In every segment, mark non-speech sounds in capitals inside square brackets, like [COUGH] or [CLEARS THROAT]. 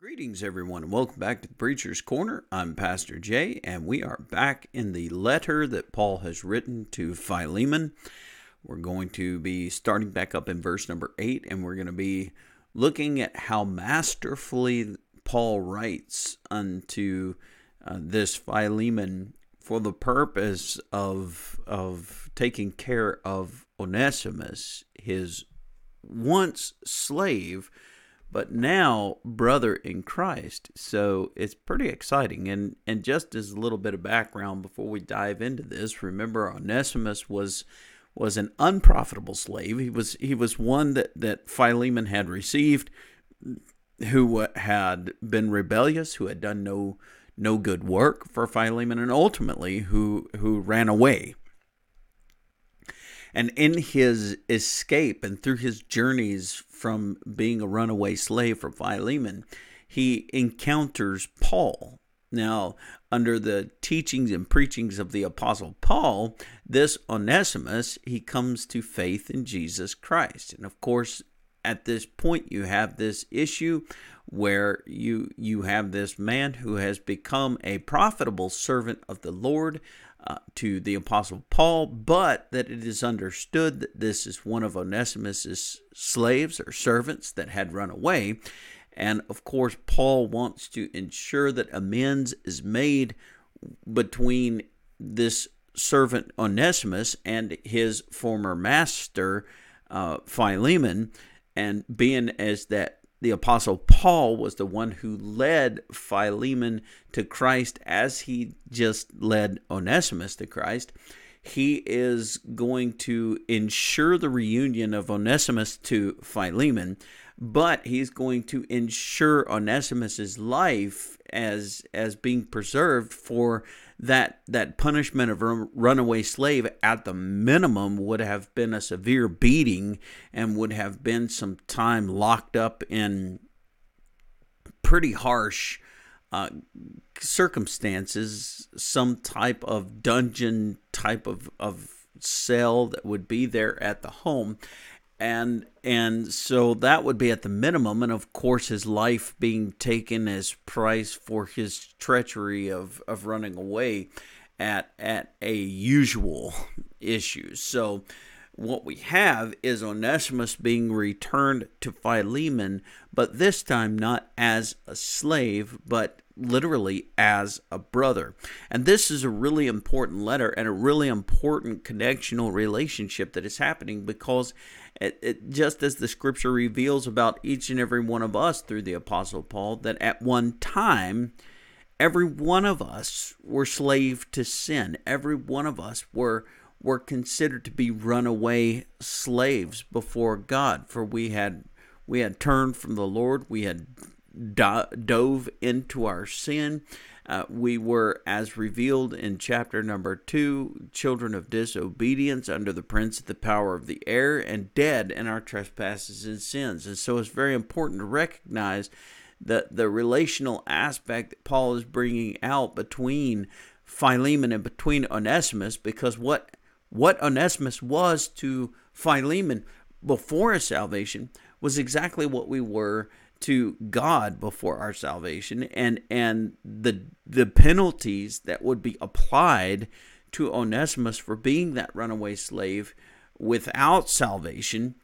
Greetings, everyone, and welcome back to the Preacher's Corner. I'm Pastor Jay, and we are back in the letter that Paul has written to Philemon. We're going to be starting back up in verse number 8, and we're going to be looking at how masterfully Paul writes unto uh, this Philemon for the purpose of, of taking care of Onesimus, his once slave but now brother in Christ. So it's pretty exciting. And and just as a little bit of background before we dive into this, remember Onesimus was was an unprofitable slave. He was he was one that that Philemon had received who had been rebellious, who had done no no good work for Philemon and ultimately who who ran away and in his escape and through his journeys from being a runaway slave for Philemon, he encounters Paul. Now, under the teachings and preachings of the Apostle Paul, this Onesimus, he comes to faith in Jesus Christ. And of course, at this point, you have this issue where you you have this man who has become a profitable servant of the Lord, uh, to the Apostle Paul, but that it is understood that this is one of Onesimus's slaves or servants that had run away. And of course, Paul wants to ensure that amends is made between this servant Onesimus and his former master uh, Philemon. And being as that the Apostle Paul was the one who led Philemon to Christ as he just led Onesimus to Christ. He is going to ensure the reunion of Onesimus to Philemon, but he's going to ensure Onesimus's life as as being preserved for that that punishment of a runaway slave at the minimum would have been a severe beating and would have been some time locked up in pretty harsh uh, circumstances, some type of dungeon type of, of cell that would be there at the home and and so that would be at the minimum and of course his life being taken as price for his treachery of of running away at at a usual issue so what we have is Onesimus being returned to Philemon, but this time not as a slave, but literally as a brother. And this is a really important letter and a really important connectional relationship that is happening because it, it, just as the scripture reveals about each and every one of us through the Apostle Paul, that at one time, every one of us were slave to sin. Every one of us were were considered to be runaway slaves before God, for we had we had turned from the Lord. We had do- dove into our sin. Uh, we were, as revealed in chapter number two, children of disobedience under the prince of the power of the air and dead in our trespasses and sins. And so it's very important to recognize the, the relational aspect that Paul is bringing out between Philemon and between Onesimus because what, what Onesimus was to Philemon before his salvation was exactly what we were to God before our salvation and and the the penalties that would be applied to Onesimus for being that runaway slave without salvation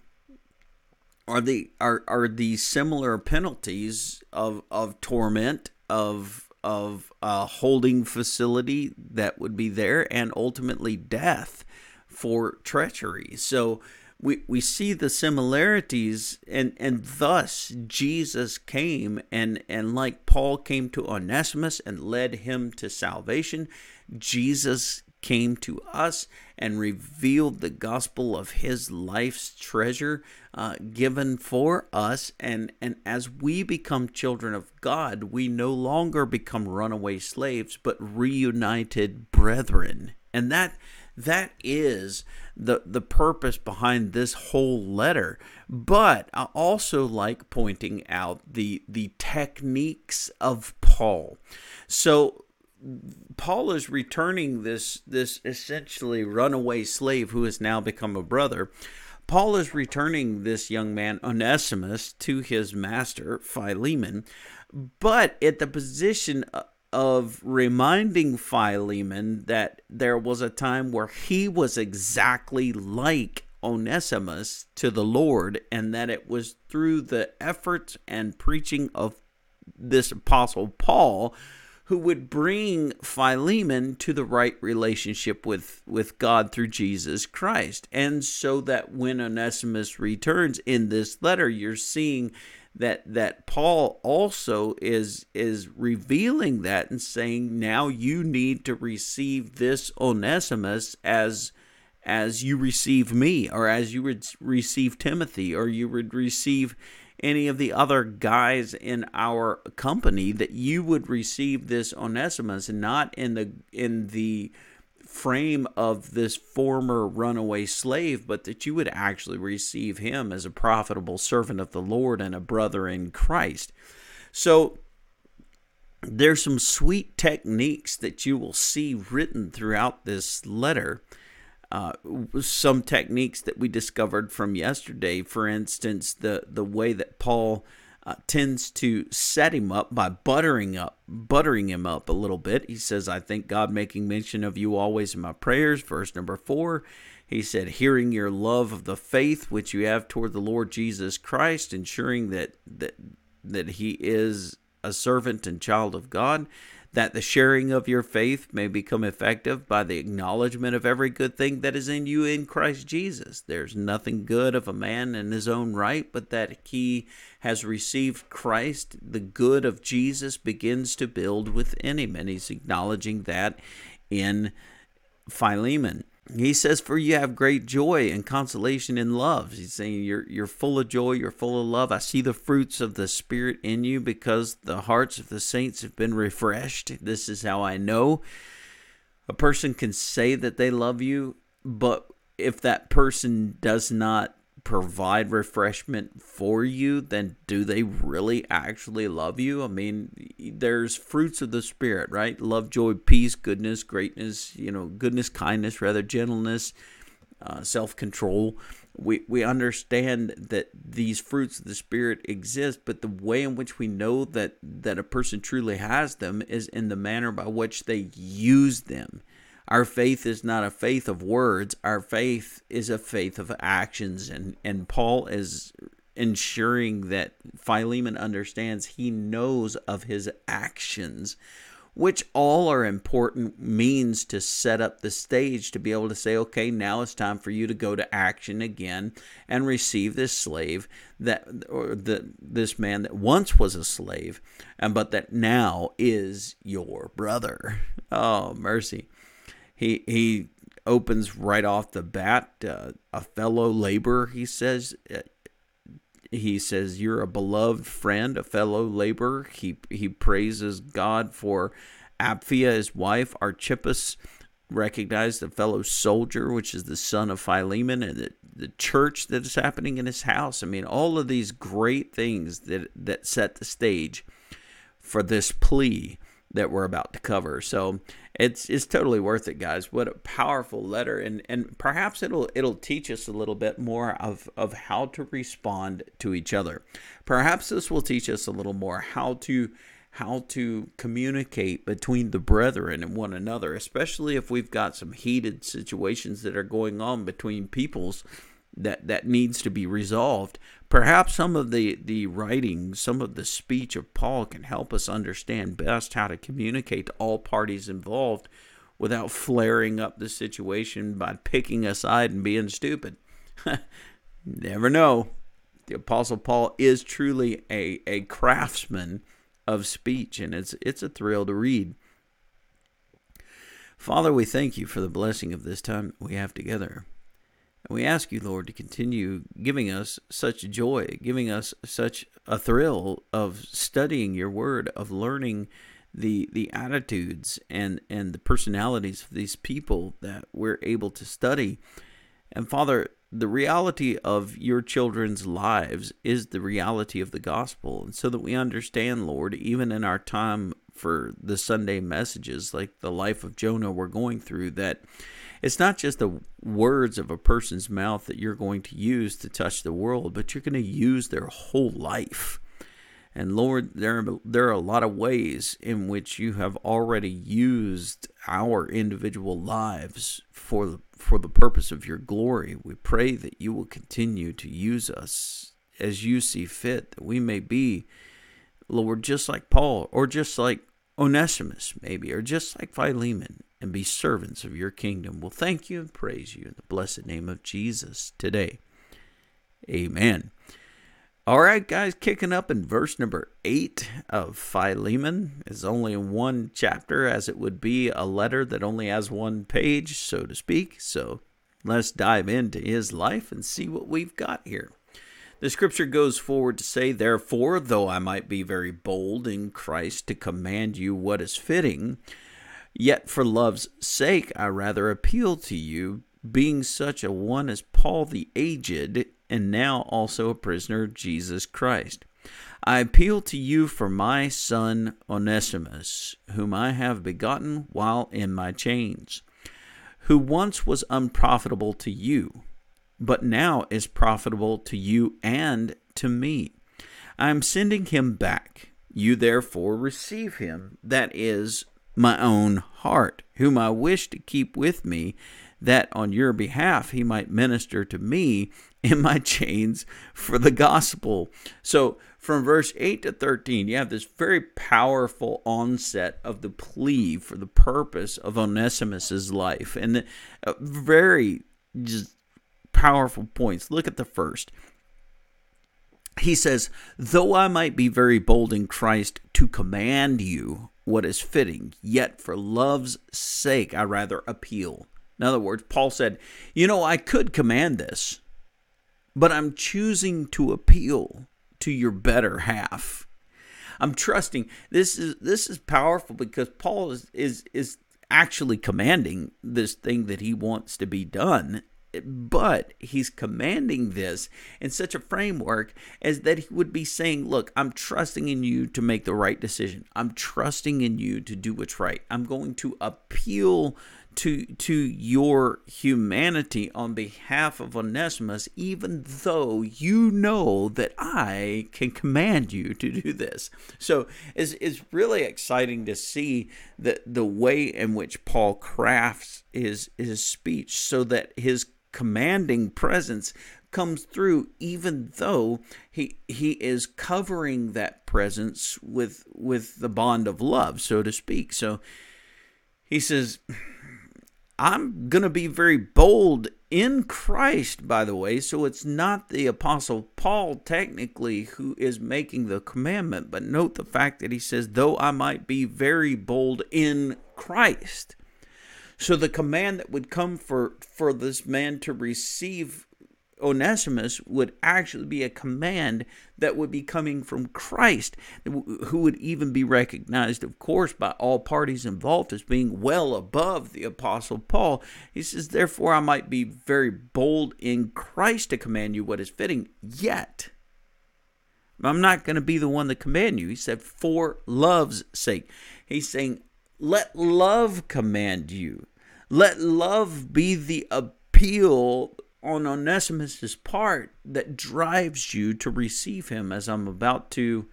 are the are are the similar penalties of of torment of of a holding facility that would be there and ultimately death for treachery. So we, we see the similarities and, and thus Jesus came and, and like Paul came to Onesimus and led him to salvation, Jesus came to us and revealed the gospel of his life's treasure uh, given for us. And, and as we become children of God, we no longer become runaway slaves, but reunited brethren. And that that is the the purpose behind this whole letter. But I also like pointing out the the techniques of Paul. So Paul is returning this this essentially runaway slave who has now become a brother. Paul is returning this young man Onesimus to his master Philemon, but at the position uh, of reminding Philemon that there was a time where he was exactly like Onesimus to the Lord, and that it was through the efforts and preaching of this apostle Paul who would bring Philemon to the right relationship with, with God through Jesus Christ. And so that when Onesimus returns in this letter, you're seeing that that Paul also is is revealing that and saying now you need to receive this Onesimus as as you receive me or as you would receive Timothy or you would receive any of the other guys in our company that you would receive this Onesimus and not in the in the frame of this former runaway slave, but that you would actually receive him as a profitable servant of the Lord and a brother in Christ. So there's some sweet techniques that you will see written throughout this letter uh, some techniques that we discovered from yesterday. For instance, the the way that Paul uh, tends to set him up by buttering up, buttering him up a little bit. He says, "I thank God, making mention of you always in my prayers." Verse number four. He said, "Hearing your love of the faith which you have toward the Lord Jesus Christ, ensuring that that that He is a servant and child of God." That the sharing of your faith may become effective by the acknowledgement of every good thing that is in you in Christ Jesus. There's nothing good of a man in his own right, but that he has received Christ. The good of Jesus begins to build within him, and he's acknowledging that in Philemon. He says, For you have great joy and consolation in love. He's saying you're you're full of joy, you're full of love. I see the fruits of the Spirit in you because the hearts of the saints have been refreshed. This is how I know. A person can say that they love you, but if that person does not provide refreshment for you, then do they really actually love you? I mean, there's fruits of the Spirit, right? Love, joy, peace, goodness, greatness, you know, goodness, kindness, rather, gentleness, uh, self control. We, we understand that these fruits of the Spirit exist, but the way in which we know that, that a person truly has them is in the manner by which they use them. Our faith is not a faith of words. Our faith is a faith of actions. And, and Paul is ensuring that Philemon understands he knows of his actions, which all are important means to set up the stage to be able to say, okay, now it's time for you to go to action again and receive this slave that, or the, this man that once was a slave, and but that now is your brother. [LAUGHS] Oh, mercy he he opens right off the bat. Uh, a fellow laborer, he says. Uh, he says you're a beloved friend, a fellow laborer. He he praises God for Apphia, his wife, Archippus, recognized a fellow soldier, which is the son of Philemon, and the, the church that is happening in his house. I mean, all of these great things that that set the stage for this plea that we're about to cover. So it's it's totally worth it, guys. What a powerful letter, and and perhaps it'll it'll teach us a little bit more of of how to respond to each other. Perhaps this will teach us a little more how to how to communicate between the brethren and one another, especially if we've got some heated situations that are going on between peoples that that needs to be resolved. Perhaps some of the the writing, some of the speech of Paul can help us understand best how to communicate to all parties involved without flaring up the situation by picking a side and being stupid. [LAUGHS] Never know. The apostle Paul is truly a, a craftsman of speech and it's it's a thrill to read. Father, we thank you for the blessing of this time we have together. And we ask you, Lord, to continue giving us such joy, giving us such a thrill of studying your word, of learning the the attitudes and and the personalities of these people that we're able to study. And Father, the reality of your children's lives is the reality of the gospel. And so that we understand, Lord, even in our time for the Sunday messages, like the life of Jonah we're going through, that it's not just the words of a person's mouth that you're going to use to touch the world, but you're going to use their whole life. And Lord, there, there are a lot of ways in which you have already used our individual lives for the, for the purpose of your glory. We pray that you will continue to use us as you see fit, that we may be, Lord, just like Paul, or just like Onesimus, maybe, or just like Philemon, and be servants of your kingdom. We'll thank you and praise you in the blessed name of Jesus today. Amen. All right, guys, kicking up in verse number eight of Philemon is only one chapter, as it would be a letter that only has one page, so to speak. So let's dive into his life and see what we've got here. The scripture goes forward to say, Therefore, though I might be very bold in Christ to command you what is fitting, yet for love's sake I rather appeal to you, being such a one as Paul the aged and now also a prisoner of Jesus Christ. I appeal to you for my son Onesimus, whom I have begotten while in my chains, who once was unprofitable to you, but now is profitable to you and to me. I am sending him back. You therefore receive him, that is, my own heart, whom I wish to keep with me, that on your behalf he might minister to me [LAUGHS] in my chains for the gospel. So from verse 8 to 13, you have this very powerful onset of the plea for the purpose of Onesimus's life. And the, uh, very just powerful points. Look at the first. He says, Though I might be very bold in Christ to command you what is fitting, yet for love's sake I rather appeal. In other words, Paul said, You know, I could command this, but I'm choosing to appeal to your better half. I'm trusting this is this is powerful because Paul is is is actually commanding this thing that he wants to be done but he's commanding this in such a framework as that he would be saying, Look, I'm trusting in you to make the right decision. I'm trusting in you to do what's right. I'm going to appeal to to your humanity on behalf of Onesimus, even though you know that I can command you to do this. So it's, it's really exciting to see the the way in which Paul crafts his his speech so that his commanding presence comes through even though he he is covering that presence with with the bond of love so to speak so he says I'm going to be very bold in Christ, by the way. So it's not the Apostle Paul, technically, who is making the commandment. But note the fact that he says, though I might be very bold in Christ. So the command that would come for, for this man to receive Onesimus would actually be a command that would be coming from Christ, who would even be recognized, of course, by all parties involved as being well above the Apostle Paul. He says, Therefore, I might be very bold in Christ to command you what is fitting, yet I'm not going to be the one to command you. He said, For love's sake. He's saying, Let love command you. Let love be the appeal on Onesimus's part that drives you to receive him as I'm about to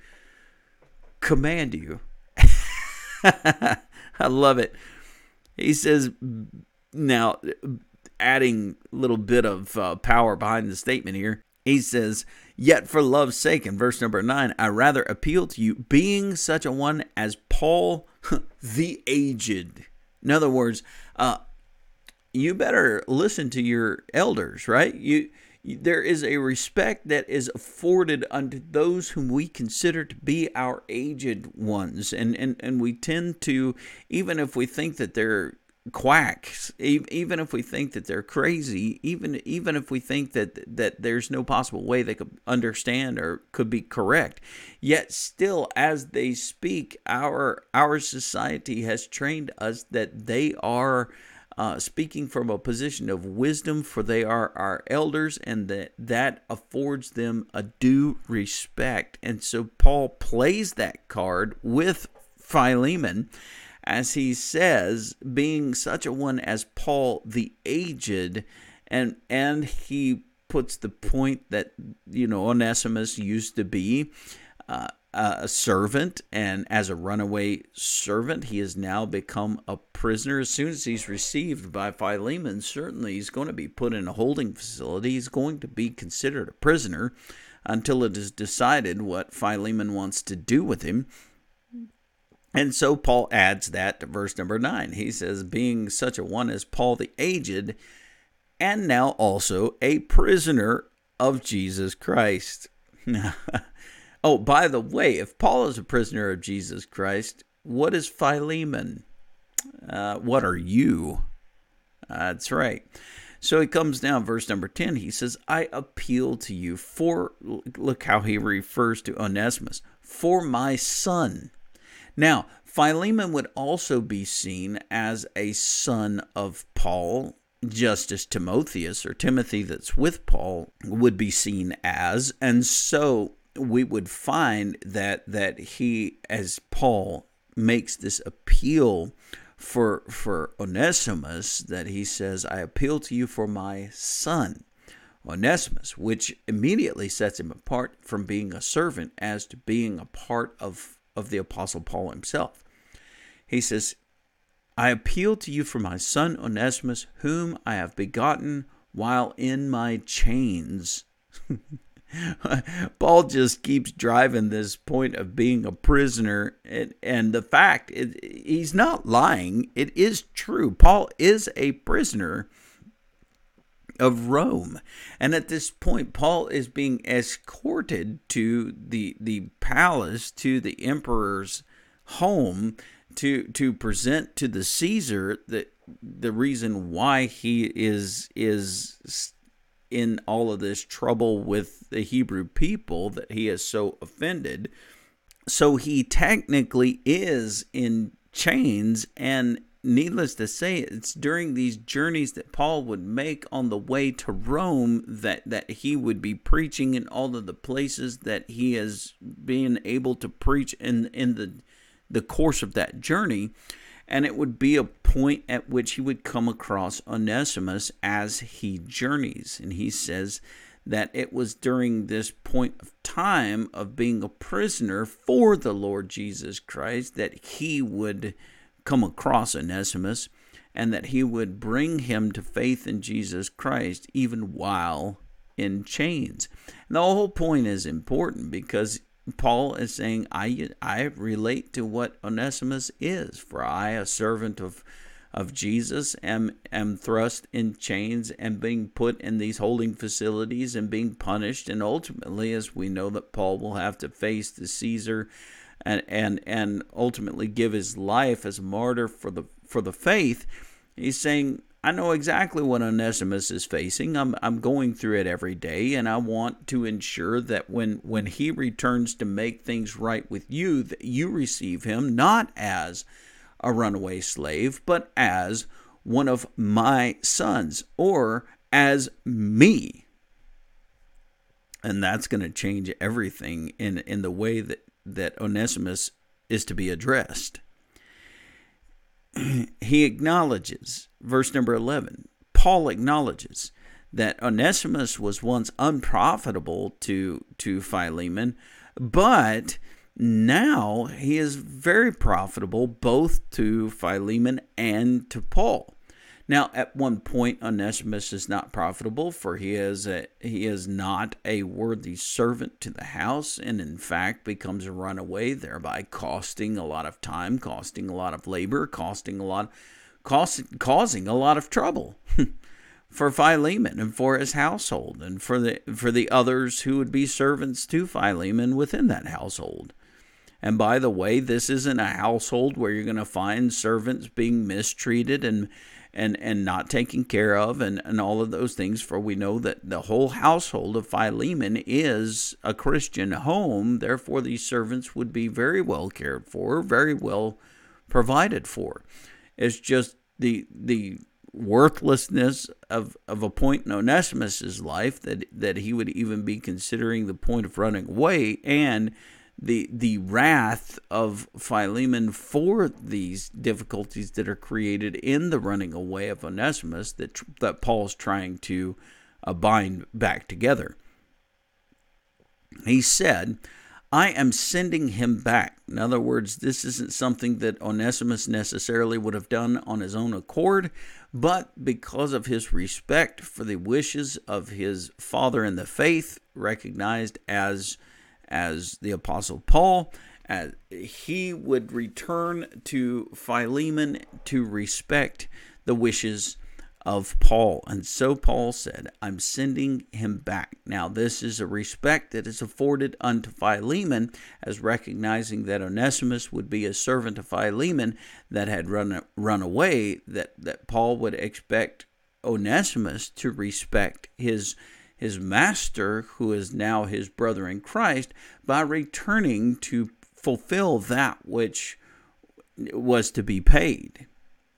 command you. [LAUGHS] I love it. He says, now adding a little bit of uh, power behind the statement here, he says, Yet for love's sake, in verse number nine, I rather appeal to you, being such a one as Paul [LAUGHS] the aged. In other words, uh, you better listen to your elders, right? You there is a respect that is afforded unto those whom we consider to be our aged ones and and, and we tend to even if we think that they're quacks even if we think that they're crazy even even if we think that that there's no possible way they could understand or could be correct yet still as they speak our our society has trained us that they are uh, speaking from a position of wisdom, for they are our elders, and that that affords them a due respect. And so Paul plays that card with Philemon, as he says, being such a one as Paul the aged, and and he puts the point that you know Onesimus used to be. Uh, a servant, and as a runaway servant, he has now become a prisoner. As soon as he's received by Philemon, certainly he's going to be put in a holding facility. He's going to be considered a prisoner until it is decided what Philemon wants to do with him. And so Paul adds that to verse number nine. He says, Being such a one as Paul the aged, and now also a prisoner of Jesus Christ. [LAUGHS] oh, by the way, if Paul is a prisoner of Jesus Christ, what is Philemon? Uh, what are you? That's right. So he comes down, verse number 10. He says, I appeal to you for, look how he refers to Onesimus, for my son. Now, Philemon would also be seen as a son of Paul, just as Timotheus or Timothy that's with Paul would be seen as. And so we would find that that he as Paul makes this appeal for for Onesimus that he says, "I appeal to you for my son." Onesimus, which immediately sets him apart from being a servant as to being a part of, of the Apostle Paul himself. He says, I appeal to you for my son Onesimus, whom I have begotten while in my chains. [LAUGHS] Paul just keeps driving this point of being a prisoner, and, and the fact it, he's not lying. It is true. Paul is a prisoner of Rome, and at this point, Paul is being escorted to the the palace, to the emperor's home, to to present to the Caesar the the reason why he is is in all of this trouble with the Hebrew people that he is so offended. So he technically is in chains, and needless to say, it's during these journeys that Paul would make on the way to Rome that, that he would be preaching in all of the places that he is being able to preach in in the the course of that journey and it would be a point at which he would come across Onesimus as he journeys. And he says that it was during this point of time of being a prisoner for the Lord Jesus Christ that he would come across Onesimus and that he would bring him to faith in Jesus Christ even while in chains. And the whole point is important because Paul is saying, I, I relate to what Onesimus is, for I, a servant of, of Jesus, am, am thrust in chains and being put in these holding facilities and being punished. And ultimately, as we know that Paul will have to face the Caesar and, and, and ultimately give his life as a martyr for the, for the faith, he's saying, I know exactly what Onesimus is facing. I'm I'm going through it every day and I want to ensure that when when he returns to make things right with you that you receive him not as a runaway slave but as one of my sons or as me. And that's going to change everything in in the way that that Onesimus is to be addressed. [CLEARS THROAT] he acknowledges, verse number 11, Paul acknowledges that Onesimus was once unprofitable to, to Philemon, but now he is very profitable both to Philemon and to Paul. Now, at one point, Onesimus is not profitable, for he is a, he is not a worthy servant to the house, and in fact becomes a runaway, thereby costing a lot of time, costing a lot of labor, costing a lot, cost, causing a lot of trouble [LAUGHS] for Philemon and for his household, and for the for the others who would be servants to Philemon within that household. And by the way, this isn't a household where you're going to find servants being mistreated and and and not taken care of and, and all of those things for we know that the whole household of Philemon is a Christian home. Therefore these servants would be very well cared for very well provided for. It's just the the worthlessness of, of a point in Onesimus's life that that he would even be considering the point of running away. And the the wrath of Philemon for these difficulties that are created in the running away of Onesimus that that Paul's trying to uh, bind back together. He said, I am sending him back. In other words, this isn't something that Onesimus necessarily would have done on his own accord, but because of his respect for the wishes of his father in the faith, recognized as as the apostle Paul, he would return to Philemon to respect the wishes of Paul. And so Paul said, I'm sending him back. Now, this is a respect that is afforded unto Philemon, as recognizing that Onesimus would be a servant of Philemon that had run, run away, that, that Paul would expect Onesimus to respect his his master, who is now his brother in Christ, by returning to fulfill that which was to be paid.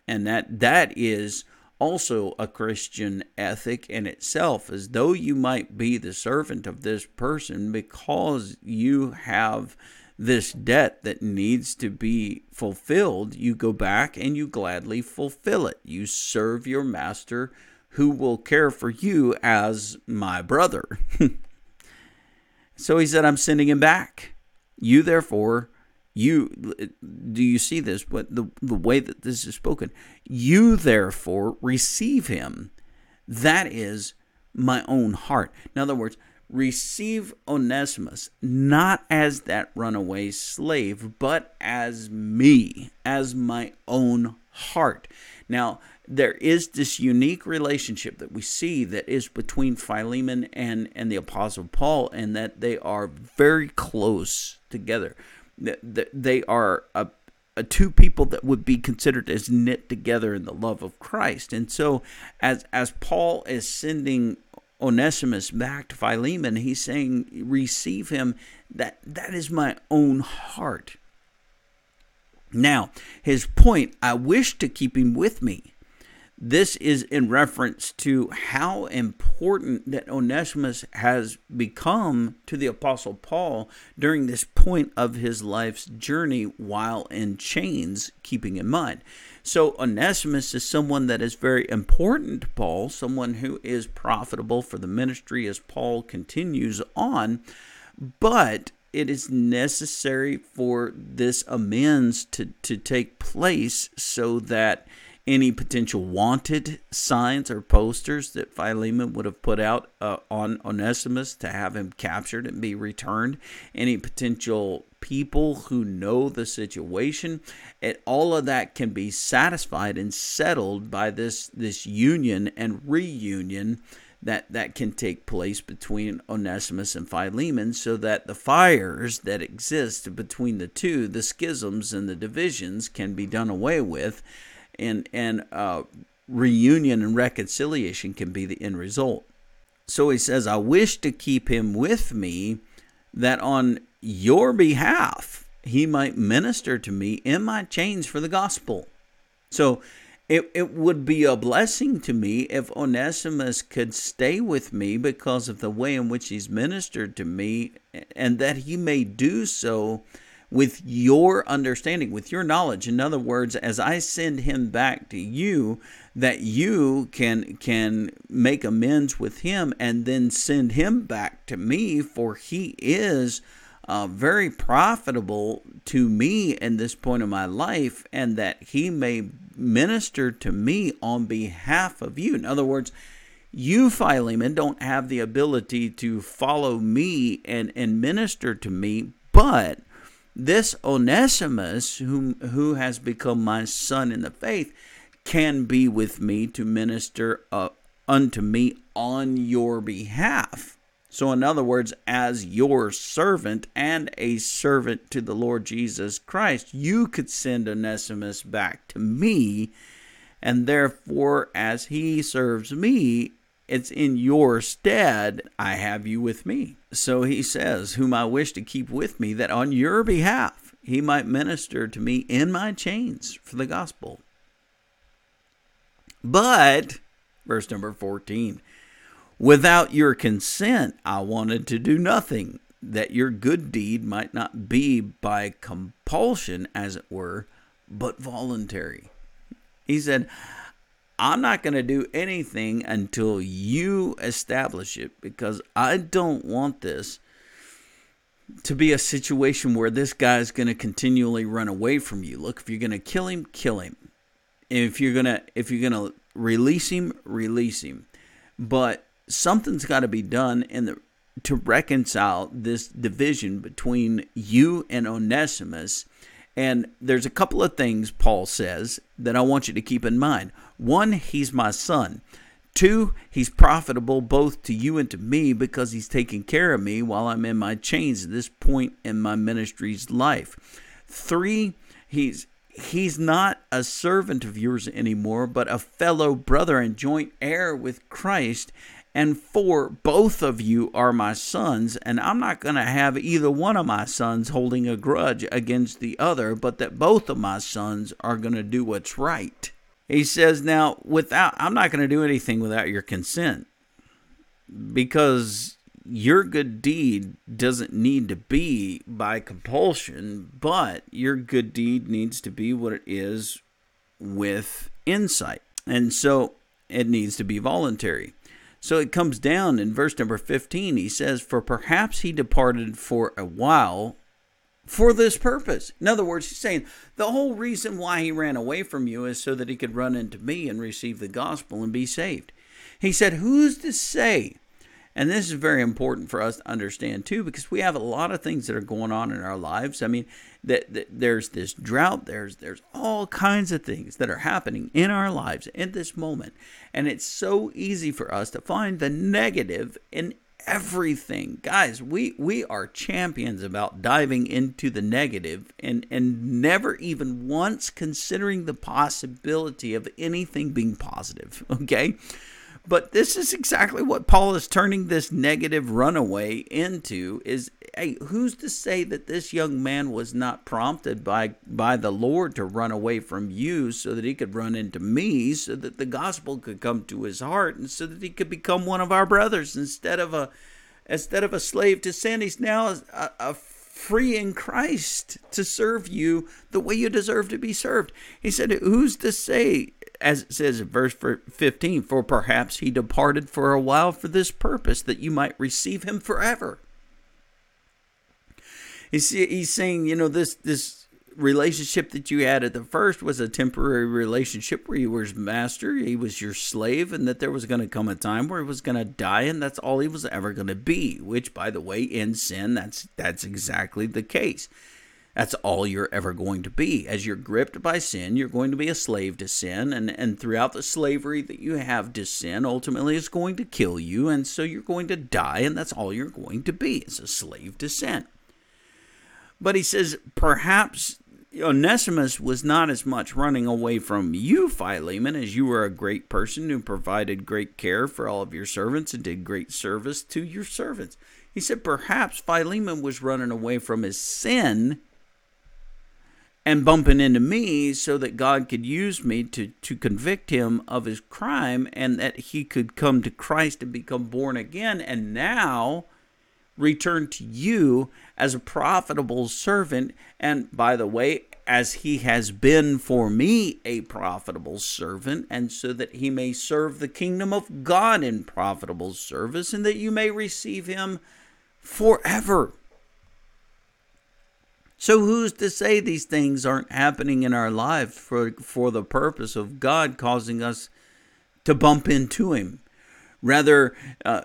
And that that is also a Christian ethic in itself, as though you might be the servant of this person because you have this debt that needs to be fulfilled, you go back and you gladly fulfill it. You serve your master who will care for you as my brother. [LAUGHS] so he said, I'm sending him back. You therefore you do you see this? But the the way that this is spoken, you therefore receive him. That is my own heart. In other words, receive Onesimus not as that runaway slave, but as me, as my own heart. Now, there is this unique relationship that we see that is between Philemon and, and the Apostle Paul, and that they are very close together they are a, a two people that would be considered as knit together in the love of Christ. And so, as as Paul is sending Onesimus back to Philemon, he's saying, "Receive him. That that is my own heart." Now, his point: I wish to keep him with me this is in reference to how important that Onesimus has become to the Apostle Paul during this point of his life's journey while in chains, keeping in mind. So, Onesimus is someone that is very important to Paul, someone who is profitable for the ministry as Paul continues on, but it is necessary for this amends to, to take place so that any potential wanted signs or posters that Philemon would have put out uh, on Onesimus to have him captured and be returned, any potential people who know the situation, and all of that can be satisfied and settled by this this union and reunion that that can take place between Onesimus and Philemon so that the fires that exist between the two, the schisms and the divisions can be done away with and and uh, reunion and reconciliation can be the end result. So he says, "I wish to keep him with me, that on your behalf he might minister to me in my chains for the gospel." So it, it would be a blessing to me if Onesimus could stay with me because of the way in which he's ministered to me, and that he may do so with your understanding, with your knowledge. In other words, as I send him back to you, that you can can make amends with him and then send him back to me, for he is uh, very profitable to me in this point of my life, and that he may minister to me on behalf of you. In other words, you, Philemon, don't have the ability to follow me and, and minister to me, but this Onesimus, whom, who has become my son in the faith, can be with me to minister uh, unto me on your behalf. So, in other words, as your servant and a servant to the Lord Jesus Christ, you could send Onesimus back to me. And therefore, as he serves me, it's in your stead I have you with me. So he says, Whom I wish to keep with me, that on your behalf he might minister to me in my chains for the gospel. But, verse number 14, without your consent I wanted to do nothing, that your good deed might not be by compulsion, as it were, but voluntary. He said, I'm not going to do anything until you establish it because I don't want this to be a situation where this guy is going to continually run away from you. Look, if you're going to kill him, kill him. If you're going to if you're going to release him, release him. But something's got to be done in the to reconcile this division between you and Onesimus. And there's a couple of things Paul says that I want you to keep in mind. One, he's my son. Two, he's profitable both to you and to me because he's taking care of me while I'm in my chains at this point in my ministry's life. Three, he's he's not a servant of yours anymore, but a fellow brother and joint heir with Christ. And four, both of you are my sons, and I'm not going to have either one of my sons holding a grudge against the other, but that both of my sons are going to do what's right. He says, Now, without, I'm not going to do anything without your consent because your good deed doesn't need to be by compulsion, but your good deed needs to be what it is with insight. And so it needs to be voluntary. So it comes down in verse number 15. He says, For perhaps he departed for a while for this purpose. In other words, he's saying the whole reason why he ran away from you is so that he could run into me and receive the gospel and be saved. He said, Who's to say? And this is very important for us to understand too, because we have a lot of things that are going on in our lives. I mean, that, that there's this drought, there's there's all kinds of things that are happening in our lives at this moment, and it's so easy for us to find the negative in everything. Guys we we are champions about diving into the negative and and never even once considering the possibility of anything being positive [LAUGHS] okay but this is exactly what paul is turning this negative runaway into is hey who's to say that this young man was not prompted by by the lord to run away from you so that he could run into me so that the gospel could come to his heart and so that he could become one of our brothers instead of a instead of a slave to sin? He's now a, a free in christ to serve you the way you deserve to be served. He said who's to say as it says in verse 15 for perhaps he departed for a while for this purpose that you might receive him forever He's, he's saying, you know, this this relationship that you had at the first was a temporary relationship where you were his master, he was your slave, and that there was going to come a time where he was going to die, and that's all he was ever going to be. Which, by the way, in sin, that's that's exactly the case. That's all you're ever going to be. As you're gripped by sin, you're going to be a slave to sin, and, and throughout the slavery that you have to sin, ultimately it's going to kill you, and so you're going to die, and that's all you're going to be is a slave to sin. But he says, perhaps Onesimus was not as much running away from you, Philemon, as you were a great person who provided great care for all of your servants and did great service to your servants. He said, perhaps Philemon was running away from his sin and bumping into me so that God could use me to, to convict him of his crime and that he could come to Christ and become born again. And now return to you as a profitable servant. And by the way, as he has been for me a profitable servant, and so that he may serve the kingdom of God in profitable service, and that you may receive him forever. So, who's to say these things aren't happening in our lives for, for the purpose of God causing us to bump into him? rather uh,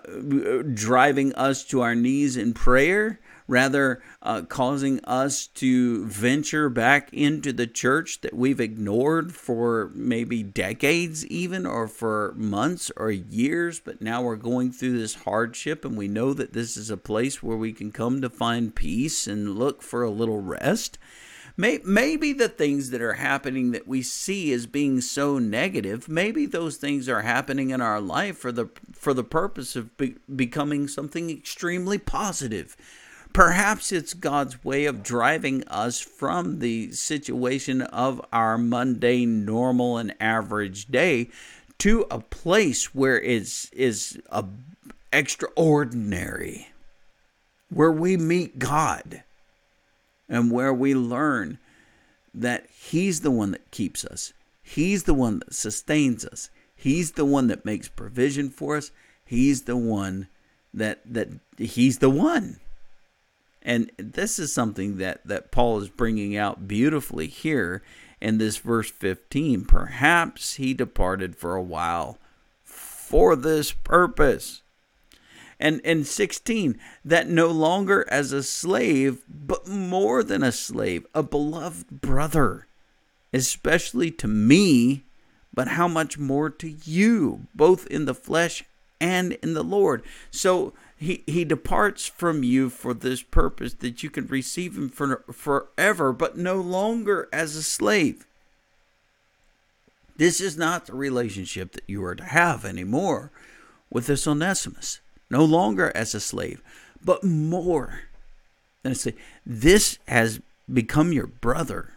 driving us to our knees in prayer, rather uh, causing us to venture back into the church that we've ignored for maybe decades, even, or for months or years. But now we're going through this hardship, and we know that this is a place where we can come to find peace and look for a little rest. Maybe the things that are happening that we see as being so negative, maybe those things are happening in our life for the for the purpose of be- becoming something extremely positive. Perhaps it's God's way of driving us from the situation of our mundane, normal, and average day to a place where it's is a extraordinary, where we meet God and where we learn that He's the one that keeps us, He's the one that sustains us, He's the one that makes provision for us, He's the one that that He's the one. And this is something that, that Paul is bringing out beautifully here in this verse 15. Perhaps he departed for a while for this purpose. And in 16, that no longer as a slave, but more than a slave, a beloved brother, especially to me, but how much more to you, both in the flesh and in the Lord. So he, he departs from you for this purpose that you can receive him for, forever, but no longer as a slave. This is not the relationship that you are to have anymore with this Onesimus. No longer as a slave, but more than a slave. This has become your brother.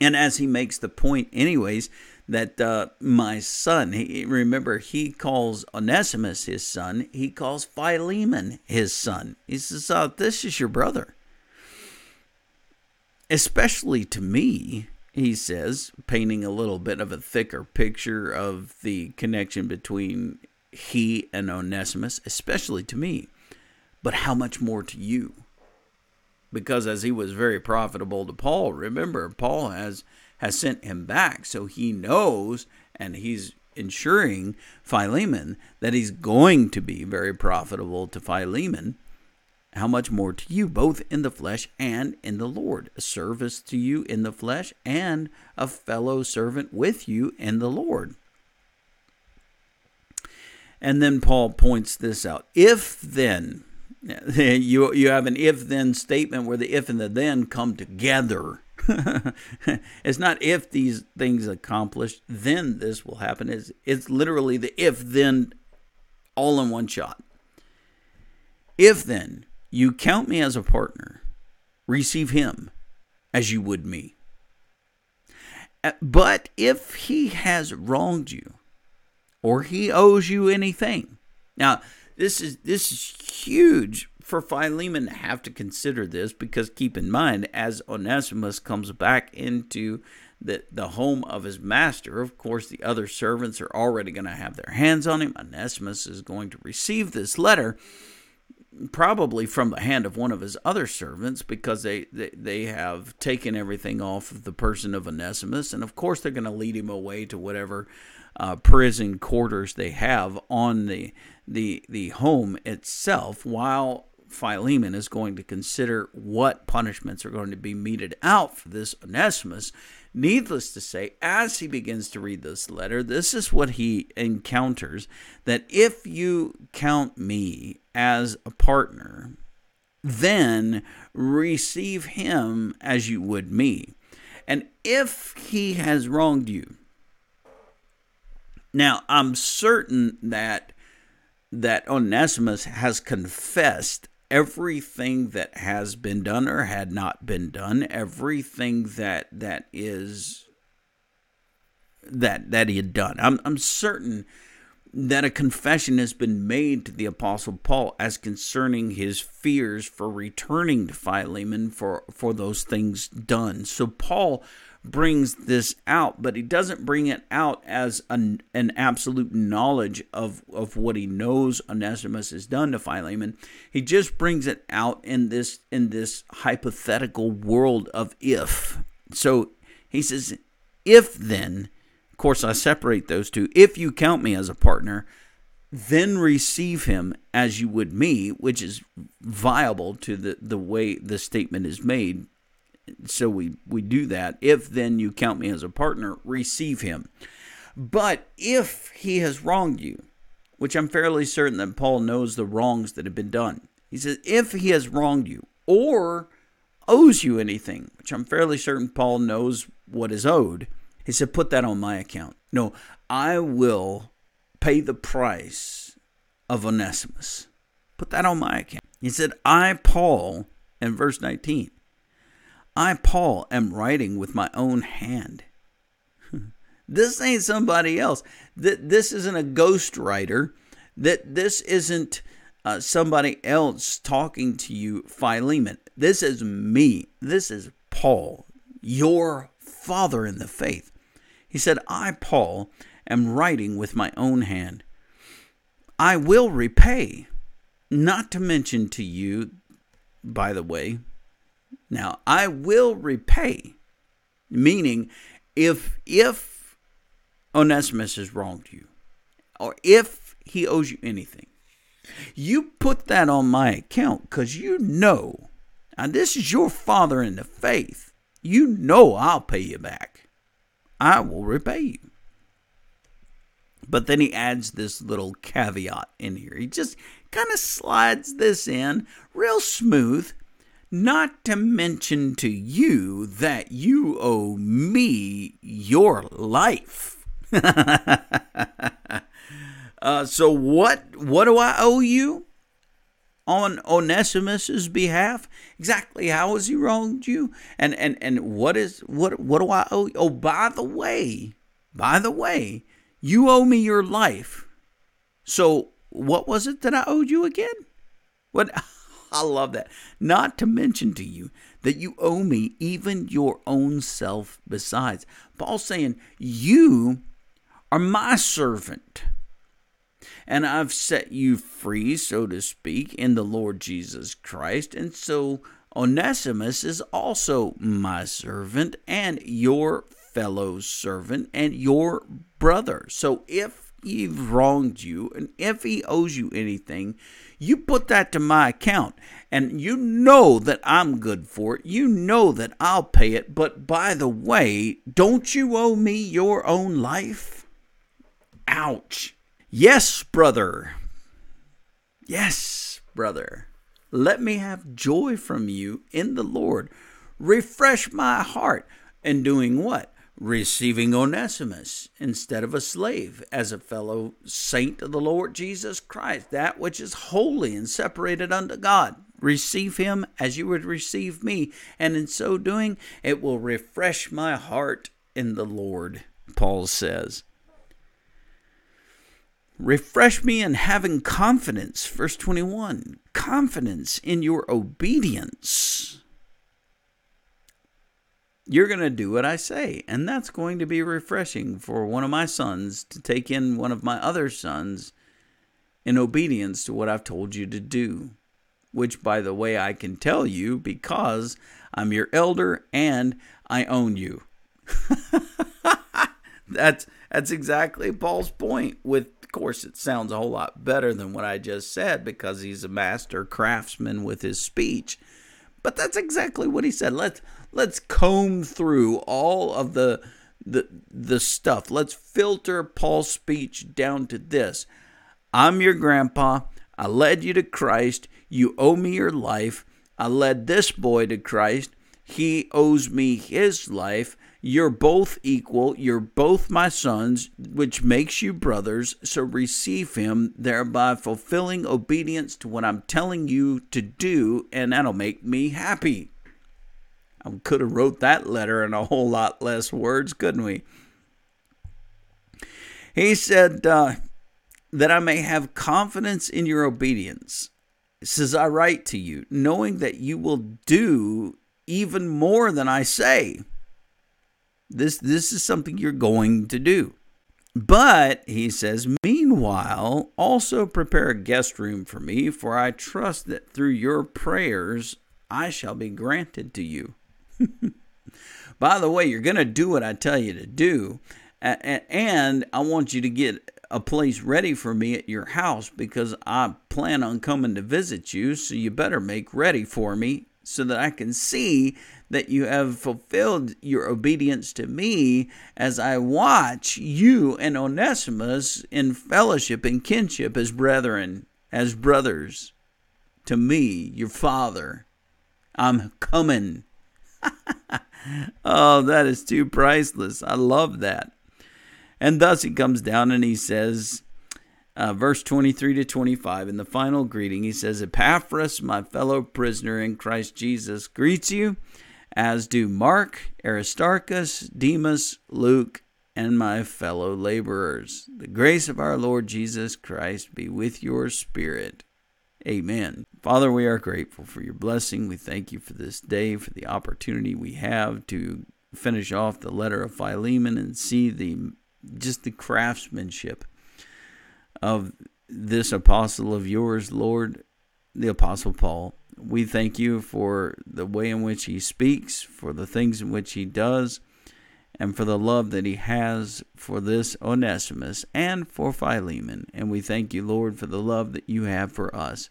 And as he makes the point, anyways, that uh, my son, he, remember, he calls Onesimus his son, he calls Philemon his son. He says, uh, This is your brother. Especially to me, he says, painting a little bit of a thicker picture of the connection between he and Onesimus, especially to me, but how much more to you? Because as he was very profitable to Paul, remember, Paul has has sent him back. So he knows and he's ensuring Philemon that he's going to be very profitable to Philemon. How much more to you, both in the flesh and in the Lord? A service to you in the flesh and a fellow servant with you in the Lord. And then Paul points this out. If then, [LAUGHS] you, you have an if then statement where the if and the then come together [LAUGHS] it's not if these things accomplished, then this will happen. It's, it's literally the if then all in one shot. If then you count me as a partner, receive him as you would me. Uh, but if he has wronged you or he owes you anything, now this is this is huge for Philemon to have to consider this because keep in mind, as Onesimus comes back into the, the home of his master, of course, the other servants are already going to have their hands on him. Onesimus is going to receive this letter probably from the hand of one of his other servants because they, they, they have taken everything off of the person of Onesimus. And of course, they're going to lead him away to whatever uh, prison quarters they have on the, the, the home itself while Philemon is going to consider what punishments are going to be meted out for this Onesimus. Needless to say, as he begins to read this letter, this is what he encounters that if you count me as a partner, then receive him as you would me. And if he has wronged you, now I'm certain that that Onesimus has confessed everything that has been done or had not been done, everything that that is that that he had done. I'm I'm certain that a confession has been made to the apostle Paul as concerning his fears for returning to Philemon for for those things done. So Paul brings this out, but he doesn't bring it out as an, an absolute knowledge of, of what he knows Onesimus has done to Philemon. He just brings it out in this in this hypothetical world of if. So he says, if then, of course I separate those two, if you count me as a partner, then receive him as you would me, which is viable to the, the way the statement is made so we, we do that. If then you count me as a partner, receive him. But if he has wronged you, which I'm fairly certain that Paul knows the wrongs that have been done, he says, if he has wronged you or owes you anything, which I'm fairly certain Paul knows what is owed, he said, put that on my account. No, I will pay the price of Onesimus. Put that on my account. He said, I, Paul, in verse 19, I, Paul, am writing with my own hand. [LAUGHS] this ain't somebody else. This isn't a ghostwriter. That this isn't uh, somebody else talking to you, Philemon. This is me. This is Paul, your father in the faith. He said, I, Paul, am writing with my own hand. I will repay, not to mention to you by the way. Now, I will repay, meaning if if Onesimus has wronged you, or if he owes you anything, you put that on my account because you know, and this is your father in the faith, you know I'll pay you back. I will repay you. But then he adds this little caveat in here. He just kind of slides this in real smooth. Not to mention to you that you owe me your life. [LAUGHS] uh, so what what do I owe you on Onesimus's behalf? Exactly how has he wronged you? And and and what is what what do I owe? You? Oh, by the way, by the way, you owe me your life. So what was it that I owed you again? What I love that. Not to mention to you that you owe me even your own self besides. Paul's saying, You are my servant. And I've set you free, so to speak, in the Lord Jesus Christ. And so Onesimus is also my servant and your fellow servant and your brother. So if he's wronged you and if he owes you anything, you put that to my account and you know that I'm good for it. You know that I'll pay it. But by the way, don't you owe me your own life? Ouch. Yes, brother. Yes, brother. Let me have joy from you in the Lord. Refresh my heart. And doing what? Receiving Onesimus instead of a slave as a fellow saint of the Lord Jesus Christ, that which is holy and separated unto God. Receive him as you would receive me, and in so doing, it will refresh my heart in the Lord, Paul says. Refresh me in having confidence, verse 21, confidence in your obedience you're going to do what I say. And that's going to be refreshing for one of my sons to take in one of my other sons in obedience to what I've told you to do. Which, by the way, I can tell you because I'm your elder and I own you. [LAUGHS] that's that's exactly Paul's point. With of course, it sounds a whole lot better than what I just said because he's a master craftsman with his speech. But that's exactly what he said. Let's let's comb through all of the the the stuff. Let's filter Paul's speech down to this. I'm your grandpa. I led you to Christ. You owe me your life. I led this boy to Christ. He owes me his life. You're both equal. You're both my sons, which makes you brothers. So receive him, thereby fulfilling obedience to what I'm telling you to do, and that'll make me happy. I could have wrote that letter in a whole lot less words, couldn't we? He said uh, that I may have confidence in your obedience. Says, I write to you, knowing that you will do even more than I say. This, this is something you're going to do. But, he says, meanwhile, also prepare a guest room for me, for I trust that through your prayers I shall be granted to you. [LAUGHS] By the way, you're going to do what I tell you to do. And I want you to get a place ready for me at your house because I plan on coming to visit you. So you better make ready for me so that I can see that you have fulfilled your obedience to me as I watch you and Onesimus in fellowship and kinship as brethren, as brothers to me, your father. I'm coming [LAUGHS] oh, that is too priceless. I love that. And thus he comes down and he says, uh, verse 23 to 25, in the final greeting, he says, Epaphras, my fellow prisoner in Christ Jesus, greets you, as do Mark, Aristarchus, Demas, Luke, and my fellow laborers. The grace of our Lord Jesus Christ be with your spirit. Amen. Father, we are grateful for your blessing. We thank you for this day, for the opportunity we have to finish off the letter of Philemon and see the just the craftsmanship of this apostle of yours, Lord, the apostle Paul. we thank you for the way in which he speaks, for the things in which he does, and for the love that he has for this Onesimus and for Philemon. And we thank you, Lord, for the love that you have for us.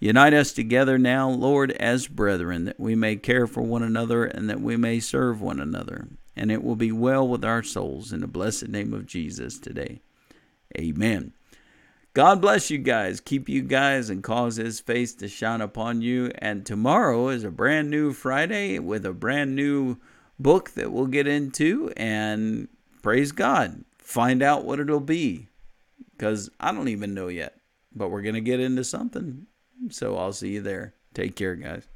Unite us together now, Lord, as brethren, that we may care for one another and that we may serve one another. And it will be well with our souls in the blessed name of Jesus today. Amen. God bless you guys. Keep you guys and cause his face to shine upon you. And tomorrow is a brand new Friday with a brand new book that we'll get into. And praise God. Find out what it'll be. Because I don't even know yet. But we're going to get into something. So I'll see you there. Take care, guys.